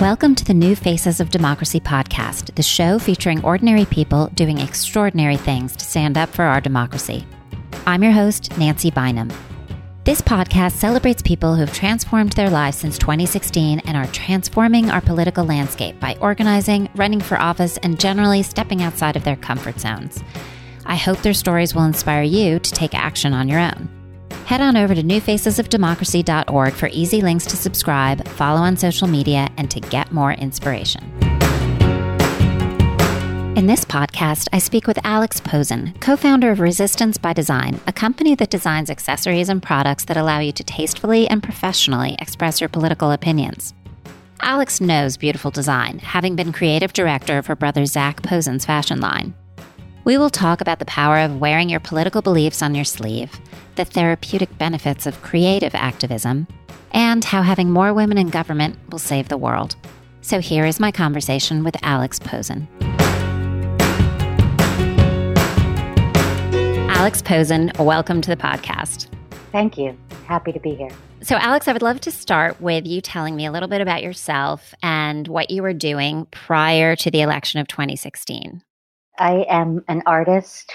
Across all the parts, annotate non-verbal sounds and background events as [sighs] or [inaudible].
Welcome to the New Faces of Democracy podcast, the show featuring ordinary people doing extraordinary things to stand up for our democracy. I'm your host, Nancy Bynum. This podcast celebrates people who have transformed their lives since 2016 and are transforming our political landscape by organizing, running for office, and generally stepping outside of their comfort zones. I hope their stories will inspire you to take action on your own. Head on over to newfacesofdemocracy.org for easy links to subscribe, follow on social media, and to get more inspiration. In this podcast, I speak with Alex Posen, co founder of Resistance by Design, a company that designs accessories and products that allow you to tastefully and professionally express your political opinions. Alex knows beautiful design, having been creative director of her brother Zac Posen's fashion line. We will talk about the power of wearing your political beliefs on your sleeve, the therapeutic benefits of creative activism, and how having more women in government will save the world. So here is my conversation with Alex Posen. Alex Posen, welcome to the podcast. Thank you. Happy to be here. So, Alex, I would love to start with you telling me a little bit about yourself and what you were doing prior to the election of 2016. I am an artist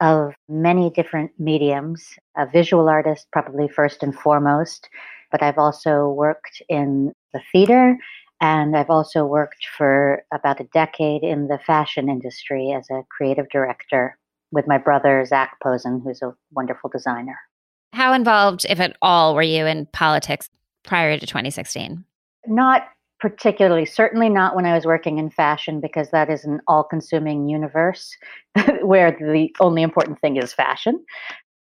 of many different mediums, a visual artist, probably first and foremost, but I've also worked in the theater and I've also worked for about a decade in the fashion industry as a creative director with my brother, Zac Posen, who's a wonderful designer. How involved, if at all, were you in politics prior to 2016? Not particularly, certainly not when I was working in fashion, because that is an all consuming universe [laughs] where the only important thing is fashion.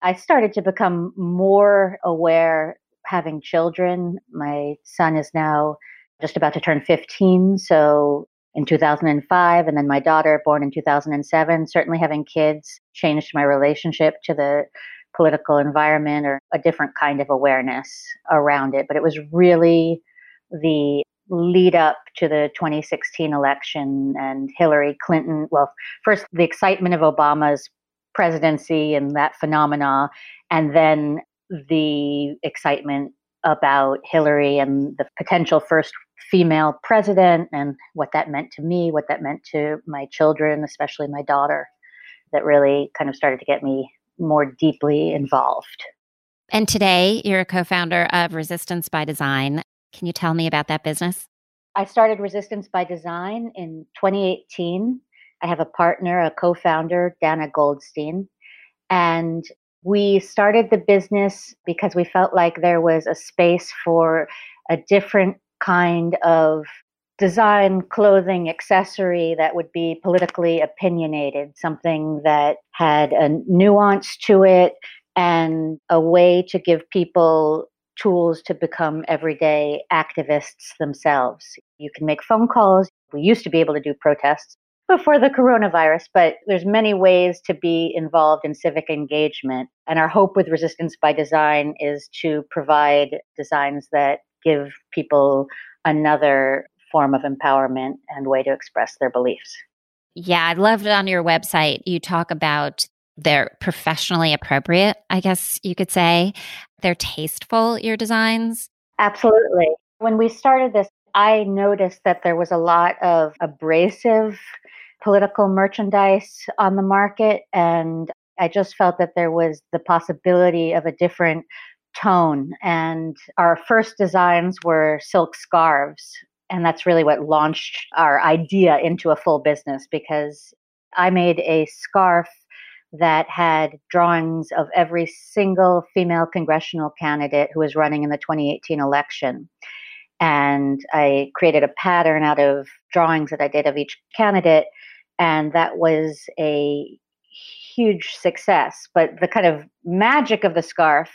I started to become more aware having children. My son is now just about to turn 15. So in 2005, and then my daughter, born in 2007, certainly having kids changed my relationship to the political environment or a different kind of awareness around it. But it was really the lead up to the 2016 election and Hillary Clinton. Well, first, the excitement of Obama's presidency and that phenomena, and then the excitement about Hillary and the potential first female president and what that meant to me, what that meant to my children, especially my daughter, that really kind of started to get me more deeply involved. And today, you're a co founder of Resistance by Design. Can you tell me about that business? I started Resistance by Design in 2018. I have a partner, a co founder, Dana Goldstein. And we started the business because we felt like there was a space for a different kind of design, clothing, accessory that would be politically opinionated, something that had a nuance to it and a way to give people tools to become everyday activists themselves. You can make phone calls. We used to be able to do protests before the coronavirus, but there's many ways to be involved in civic engagement. And our hope with Resistance by Design is to provide designs that give people another form of empowerment and way to express their beliefs. Yeah, I loved it on your website. You talk about they're professionally appropriate, I guess you could say. They're tasteful, your designs. Absolutely. When we started this, I noticed that there was a lot of abrasive political merchandise on the market. And I just felt that there was the possibility of a different tone. And our first designs were silk scarves. And that's really what launched our idea into a full business because I made a scarf that had drawings of every single female congressional candidate who was running in the 2018 election. And I created a pattern out of drawings that I did of each candidate. And that was a huge success. But the kind of magic of the scarf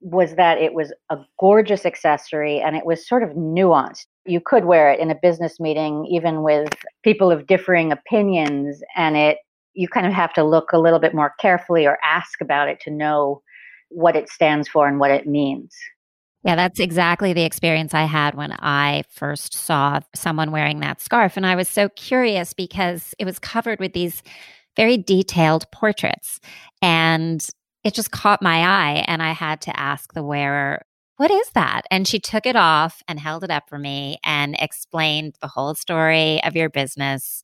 was that it was a gorgeous accessory and it was sort of nuanced. You could wear it in a business meeting, even with people of differing opinions, and it you kind of have to look a little bit more carefully or ask about it to know what it stands for and what it means. Yeah, that's exactly the experience I had when I first saw someone wearing that scarf. And I was so curious because it was covered with these very detailed portraits. And it just caught my eye. And I had to ask the wearer, what is that? And she took it off and held it up for me and explained the whole story of your business.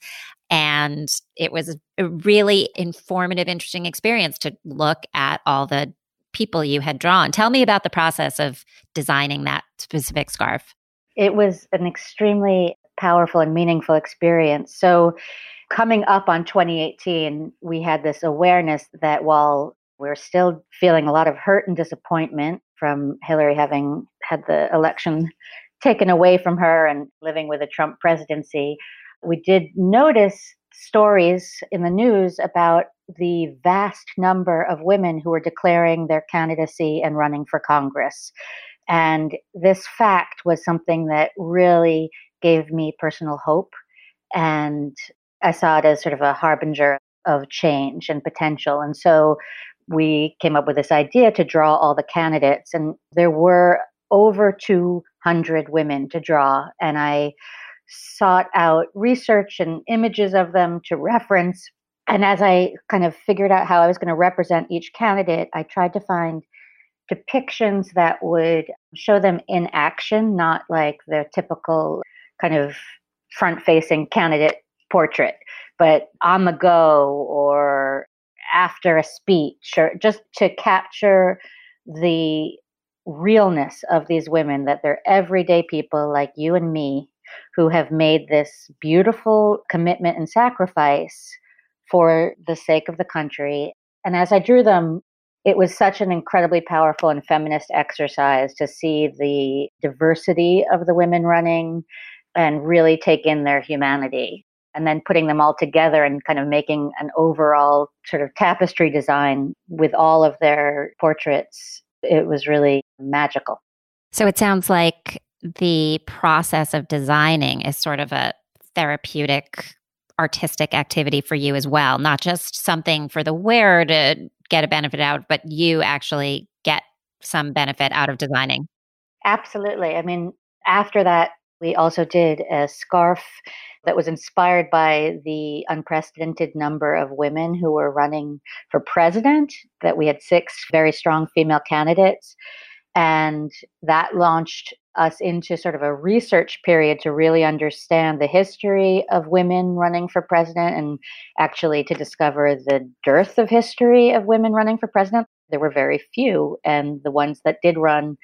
And it was a really informative, interesting experience to look at all the people you had drawn. Tell me about the process of designing that specific scarf. It was an extremely powerful and meaningful experience. So, coming up on 2018, we had this awareness that while we're still feeling a lot of hurt and disappointment from Hillary having had the election [laughs] taken away from her and living with a Trump presidency, we did notice stories in the news about the vast number of women who were declaring their candidacy and running for Congress. And this fact was something that really gave me personal hope. And I saw it as sort of a harbinger of change and potential. And so we came up with this idea to draw all the candidates. And there were over 200 women to draw. And I sought out research and images of them to reference. And as I kind of figured out how I was going to represent each candidate, I tried to find depictions that would show them in action, not like the typical kind of front facing candidate portrait, but on the go or after a speech or just to capture the realness of these women that they're everyday people like you and me who have made this beautiful commitment and sacrifice for the sake of the country. And as I drew them, it was such an incredibly powerful and feminist exercise to see the diversity of the women running and really take in their humanity. And then putting them all together and kind of making an overall sort of tapestry design with all of their portraits. It was really magical. So it sounds like the process of designing is sort of a therapeutic artistic activity for you as well, not just something for the wearer to get a benefit out, but you actually get some benefit out of designing. Absolutely. I mean, after that, we also did a scarf that was inspired by the unprecedented number of women who were running for president, that we had six very strong female candidates. And that launched us into sort of a research period to really understand the history of women running for president and actually to discover the dearth of history of women running for president. There were very few, and the ones that did run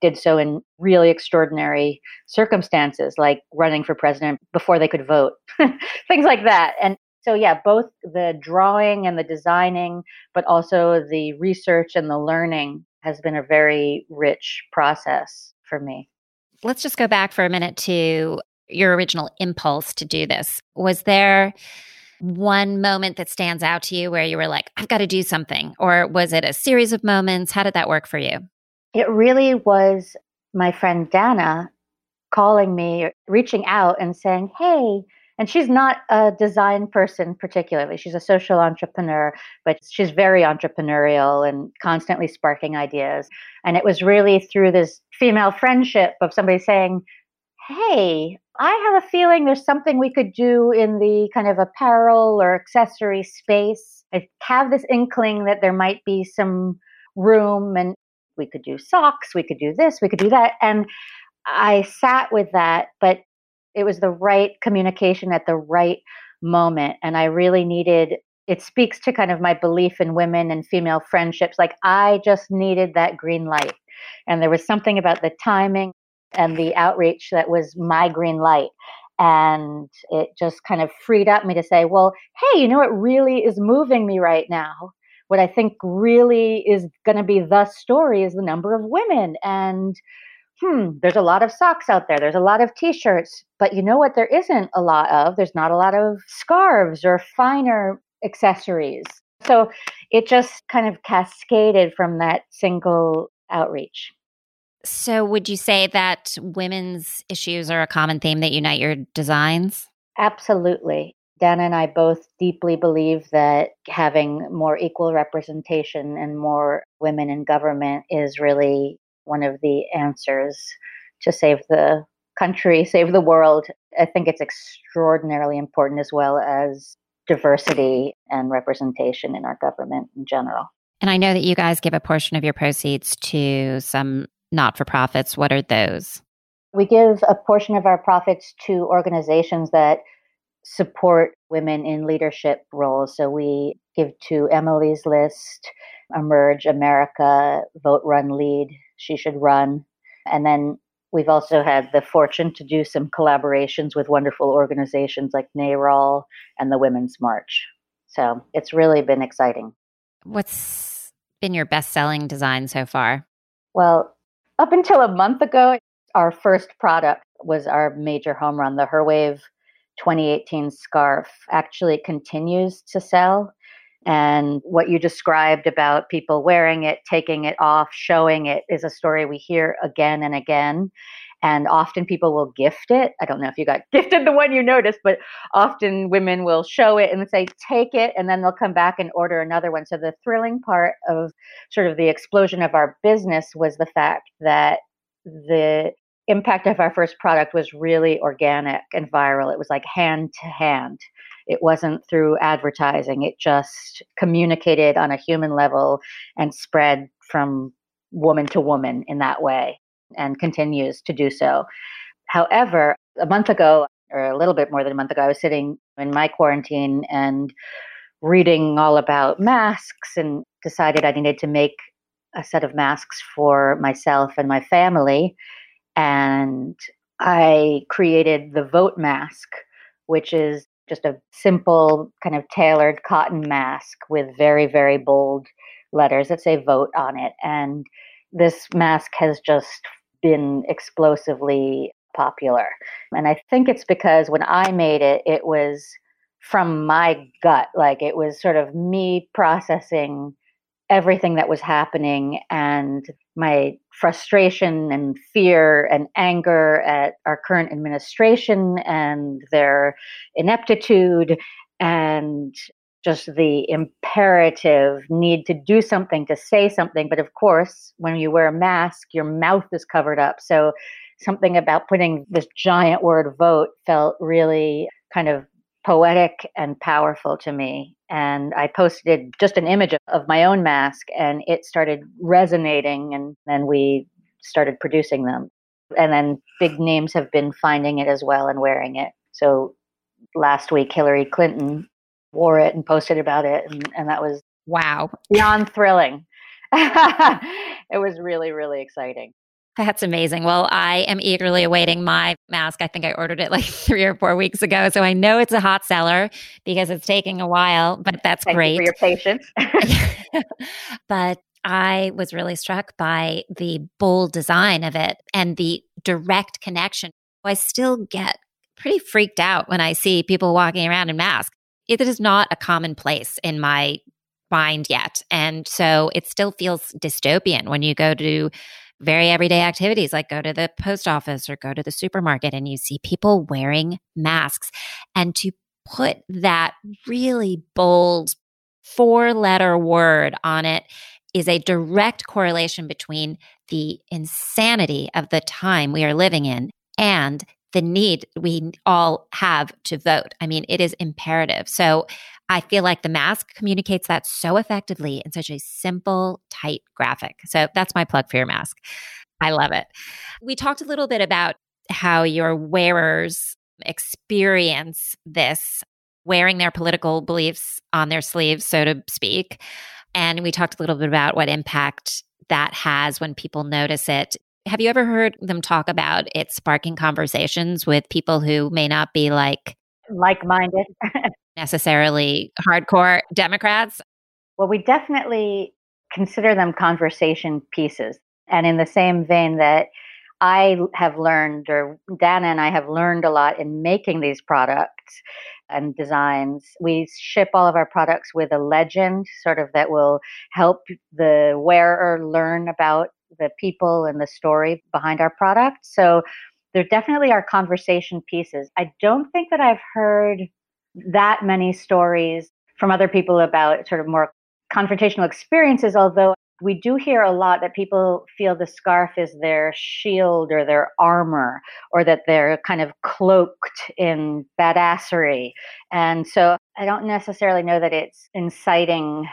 did so in really extraordinary circumstances, like running for president before they could vote, [laughs] things like that. And so, yeah, both the drawing and the designing, but also the research and the learning has been a very rich process for me. Let's just go back for a minute to your original impulse to do this. Was there one moment that stands out to you where you were like, I've got to do something? Or was it a series of moments? How did that work for you? It really was my friend Dana calling me, reaching out and saying, Hey, and she's not a design person particularly. She's a social entrepreneur, but she's very entrepreneurial and constantly sparking ideas. And it was really through this female friendship of somebody saying, Hey, I have a feeling there's something we could do in the kind of apparel or accessory space. I have this inkling that there might be some room and we could do socks, we could do this, we could do that. And I sat with that, but it was the right communication at the right moment. And I really needed it speaks to kind of my belief in women and female friendships. Like I just needed that green light. And there was something about the timing and the outreach that was my green light. And it just kind of freed up me to say, well, hey, you know what really is moving me right now? What I think really is going to be the story is the number of women and hmm, there's a lot of socks out there. There's a lot of t shirts. But you know what? There isn't a lot of. There's not a lot of scarves or finer accessories. So it just kind of cascaded from that single outreach. So, would you say that women's issues are a common theme that unite your designs? Absolutely. Dana and I both deeply believe that having more equal representation and more women in government is really one of the answers to save the country, save the world. I think it's extraordinarily important as well as diversity and representation in our government in general. And I know that you guys give a portion of your proceeds to some not for profits. What are those? We give a portion of our profits to organizations that support women in leadership roles. So we give to Emily's List, Emerge America, Vote Run Lead, She Should Run. And then we've also had the fortune to do some collaborations with wonderful organizations like NARAL and the Women's March. So it's really been exciting. What's been your best selling design so far? Well, up until a month ago, our first product was our major home run, the Herwave 2018 scarf. Actually, continues to sell. And what you described about people wearing it, taking it off, showing it is a story we hear again and again. And often people will gift it. I don't know if you got [laughs] gifted the one you noticed, but often women will show it and say, take it, and then they'll come back and order another one. So the thrilling part of sort of the explosion of our business was the fact that the impact of our first product was really organic and viral. It was like hand to hand. It wasn't through advertising. It just communicated on a human level and spread from woman to woman in that way and continues to do so. However, a month ago, or a little bit more than a month ago, I was sitting in my quarantine and reading all about masks and decided I needed to make a set of masks for myself and my family. And I created the Vote mask, which is just a simple, kind of tailored cotton mask with very, very bold letters that say vote on it. And this mask has just been explosively popular. And I think it's because when I made it, it was from my gut. Like it was sort of me processing everything that was happening and my frustration and fear and anger at our current administration and their ineptitude and just the imperative need to do something, to say something. But of course, when you wear a mask, your mouth is covered up. So something about putting this giant word vote felt really kind of poetic and powerful to me. And I posted just an image of my own mask and it started resonating. And then we started producing them. And then big names have been finding it as well and wearing it. So last week, Hillary Clinton wore it and posted about it, and, and that was wow beyond thrilling. [laughs] it was really really exciting. That's amazing. Well, I am eagerly awaiting my mask. I think I ordered it like [laughs] three or four weeks ago. So I know it's a hot seller because it's taking a while, but that's Thank great. for your patience. [laughs] [laughs] but I was really struck by the bold design of it and the direct connection. I still get pretty freaked out when I see people walking around in masks it is not a commonplace in my mind yet. And so it still feels dystopian when you go to very everyday activities like go to the post office or go to the supermarket and you see people wearing masks. And to put that really bold four letter word on it is a direct correlation between the insanity of the time we are living in and the need we all have to vote. I mean, it is imperative. So I feel like the mask communicates that so effectively in such a simple, tight graphic. So that's my plug for your mask. I love it. We talked a little bit about how your wearers experience this wearing their political beliefs on their sleeves, so to speak. And we talked a little bit about what impact that has when people notice it. Have you ever heard them talk about it sparking conversations with people who may not be like like minded, [laughs] necessarily hardcore Democrats? Well, we definitely consider them conversation pieces. And in the same vein that I have learned, or Dana and I have learned a lot in making these products and designs. We ship all of our products with a legend, sort of that will help the wearer learn about the people and the story behind our product. So there definitely are conversation pieces. I don't think that I've heard that many stories from other people about sort of more confrontational experiences, although we do hear a lot that people feel the scarf is their shield or their armor, or that they're kind of cloaked in badassery. And so I don't necessarily know that it's inciting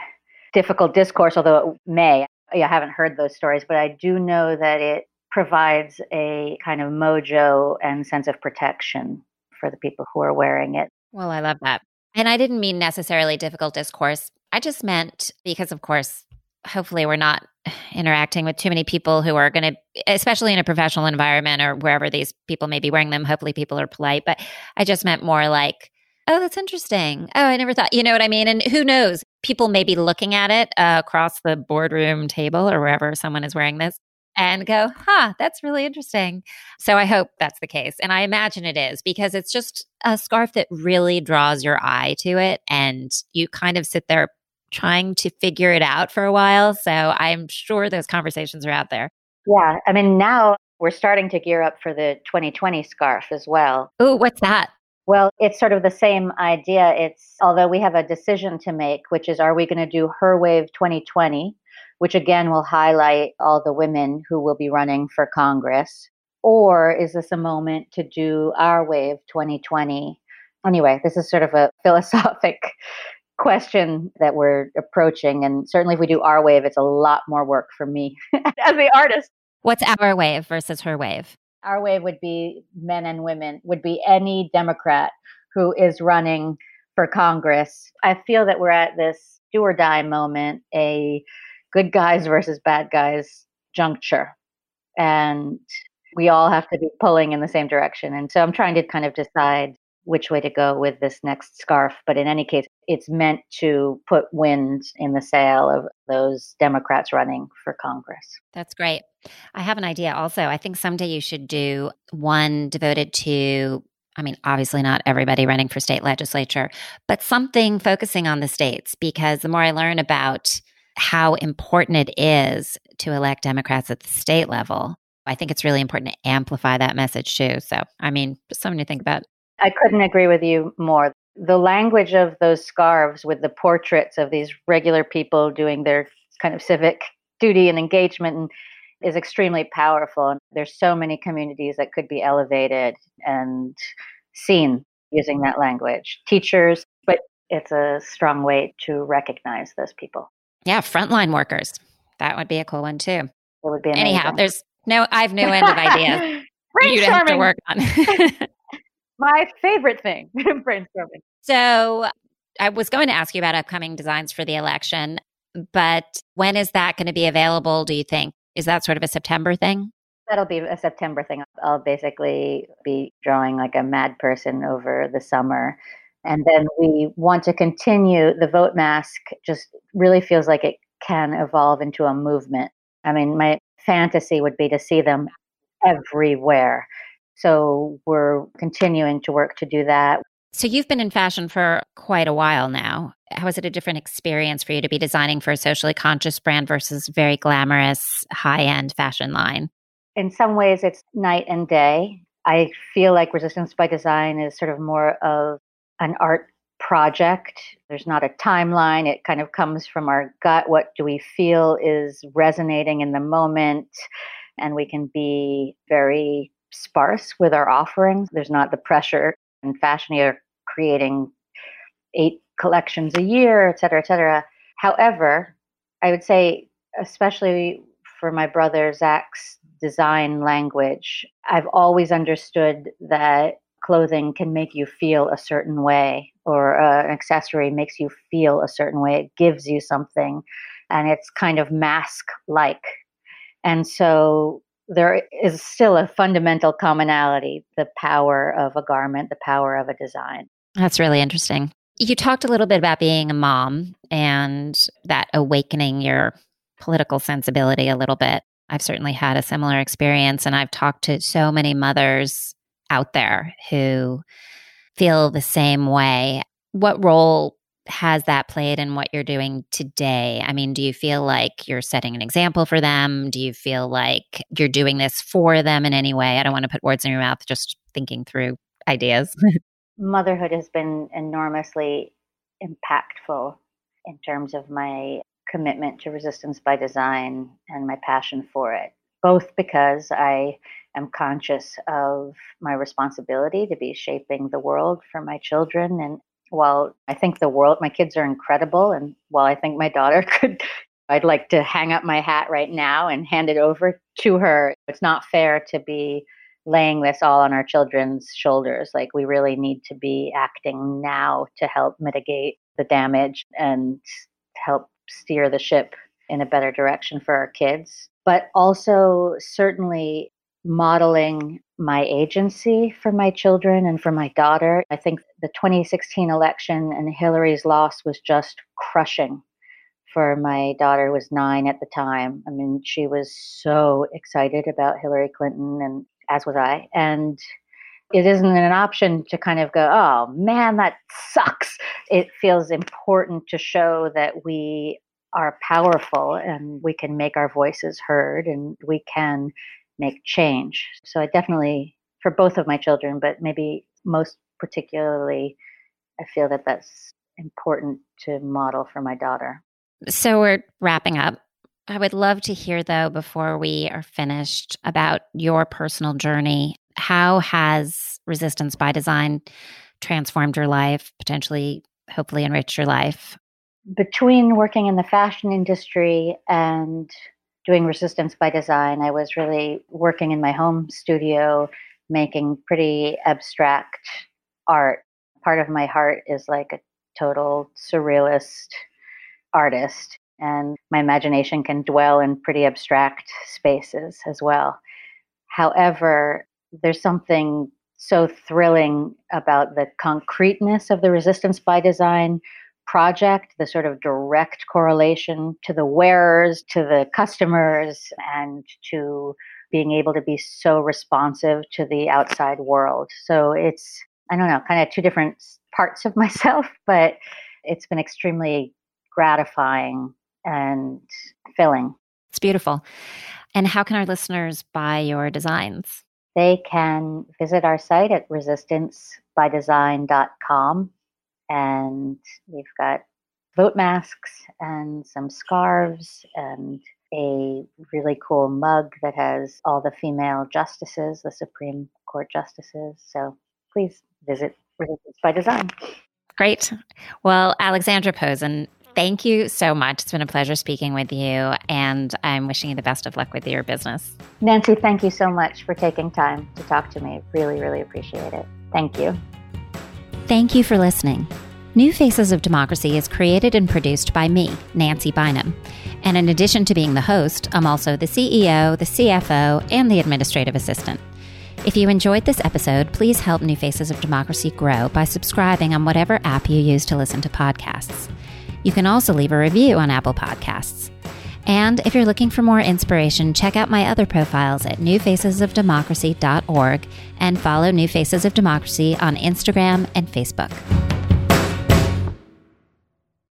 difficult discourse, although it may. I haven't heard those stories, but I do know that it provides a kind of mojo and sense of protection for the people who are wearing it. Well, I love that. And I didn't mean necessarily difficult discourse. I just meant because, of course, hopefully we're not [sighs] interacting with too many people who are going to, especially in a professional environment or wherever these people may be wearing them. Hopefully people are polite. But I just meant more like, oh, that's interesting. Oh, I never thought, you know what I mean? And who knows? People may be looking at it uh, across the boardroom table or wherever someone is wearing this and go, huh, that's really interesting. So I hope that's the case. And I imagine it is because it's just a scarf that really draws your eye to it. And you kind of sit there trying to figure it out for a while. So I'm sure those conversations are out there. Yeah. I mean, now we're starting to gear up for the 2020 scarf as well. Oh, what's that? Well, it's sort of the same idea. It's although we have a decision to make, which is are we going to do Her Wave 2020, which again will highlight all the women who will be running for Congress, or is this a moment to do Our Wave 2020? Anyway, this is sort of a [laughs] philosophic question that we're approaching. And certainly if we do Our Wave, it's a lot more work for me [laughs] as the artist. What's Our Wave versus Her Wave? Our way would be men and women, would be any Democrat who is running for Congress. I feel that we're at this do or die moment, a good guys versus bad guys juncture. And we all have to be pulling in the same direction. And so I'm trying to kind of decide which way to go with this next scarf. But in any case, it's meant to put wind in the sail of those Democrats running for Congress. That's great. I have an idea also. I think someday you should do one devoted to I mean, obviously not everybody running for state legislature, but something focusing on the states because the more I learn about how important it is to elect Democrats at the state level, I think it's really important to amplify that message too. So, I mean, just something to think about. I couldn't agree with you more. The language of those scarves with the portraits of these regular people doing their kind of civic duty and engagement and is extremely powerful. And there's so many communities that could be elevated and seen using that language. Teachers, but it's a strong way to recognize those people. Yeah, frontline workers. That would be a cool one too. It would be amazing. anyhow. There's no, I have no end of ideas. [laughs] You'd have to work on. [laughs] My favorite thing, [laughs] brainstorming. So I was going to ask you about upcoming designs for the election, but when is that going to be available, do you think? Is that sort of a September thing? That'll be a September thing. I'll basically be drawing like a mad person over the summer. And then we want to continue. The vote mask just really feels like it can evolve into a movement. I mean, my fantasy would be to see them everywhere. So we're continuing to work to do that. So you've been in fashion for quite a while now. How is it a different experience for you to be designing for a socially conscious brand versus very glamorous high end fashion line? In some ways, it's night and day. I feel like Resistance by Design is sort of more of an art project. There's not a timeline. It kind of comes from our gut. What do we feel is resonating in the moment? And we can be very sparse with our offerings. There's not the pressure in fashion. You're creating eight collections a year, et cetera, et cetera. However, I would say, especially for my brother Zac's design language, I've always understood that clothing can make you feel a certain way, or uh, an accessory makes you feel a certain way. It gives you something, and it's kind of mask like. And so there is still a fundamental commonality the power of a garment, the power of a design. That's really interesting. You talked a little bit about being a mom and that awakening your political sensibility a little bit. I've certainly had a similar experience, and I've talked to so many mothers out there who feel the same way. What role has that played in what you're doing today? I mean, do you feel like you're setting an example for them? Do you feel like you're doing this for them in any way? I don't want to put words in your mouth, just thinking through ideas. [laughs] Motherhood has been enormously impactful in terms of my commitment to resistance by design and my passion for it, both because I am conscious of my responsibility to be shaping the world for my children and while I think the world, my kids are incredible, and while I think my daughter [laughs] could, I'd like to hang up my hat right now and hand it over to her. It's not fair to be laying this all on our children's shoulders. Like, we really need to be acting now to help mitigate the damage and help steer the ship in a better direction for our kids. But also, certainly, modeling my agency for my children and for my daughter. I think the 2016 election and Hillary's loss was just crushing for my daughter was 9 at the time. I mean, she was so excited about Hillary Clinton and as was I. And it isn't an option to kind of go, oh man, that sucks. It feels important to show that we are powerful and we can make our voices heard and we can make change. So I definitely, for both of my children, but maybe most particularly, I feel that that's important to model for my daughter. So we're wrapping up. I would love to hear, though, before we are finished, about your personal journey. How has Resistance by Design transformed your life, potentially, hopefully, enriched your life? Between working in the fashion industry and doing Resistance by Design, I was really working in my home studio, making pretty abstract art. Part of my heart is like a total surrealist artist and my imagination can dwell in pretty abstract spaces as well. However, there's something so thrilling about the concreteness of the Resistance by Design project, the sort of direct correlation to the wearers, to the customers, and to being able to be so responsive to the outside world. So it's, I don't know, kind of two different parts of [laughs] myself, but it's been extremely gratifying and filling. It's beautiful. And how can our listeners buy your designs? They can visit our site at resistancebydesign.com and we've got vote masks and some scarves and a really cool mug that has all the female justices, the Supreme Court justices. So please visit Resistance by Design. Great. Well, Alexandra Posen, Thank you so much. It's been a pleasure speaking with you, and I'm wishing you the best of luck with your business. Nancy, thank you so much for taking time to talk to me. Really, really appreciate it. Thank you. Thank you for listening. New Faces of Democracy is created and produced by me, Nancy Bynum. And in addition to being the host, I'm also the CEO, the CFO, and the administrative assistant. If you enjoyed this episode, please help New Faces of Democracy grow by subscribing on whatever app you use to listen to podcasts. You can also leave a review on Apple Podcasts. And if you're looking for more inspiration, check out my other profiles at newfacesofdemocracy.org and follow New Faces of Democracy on Instagram and Facebook.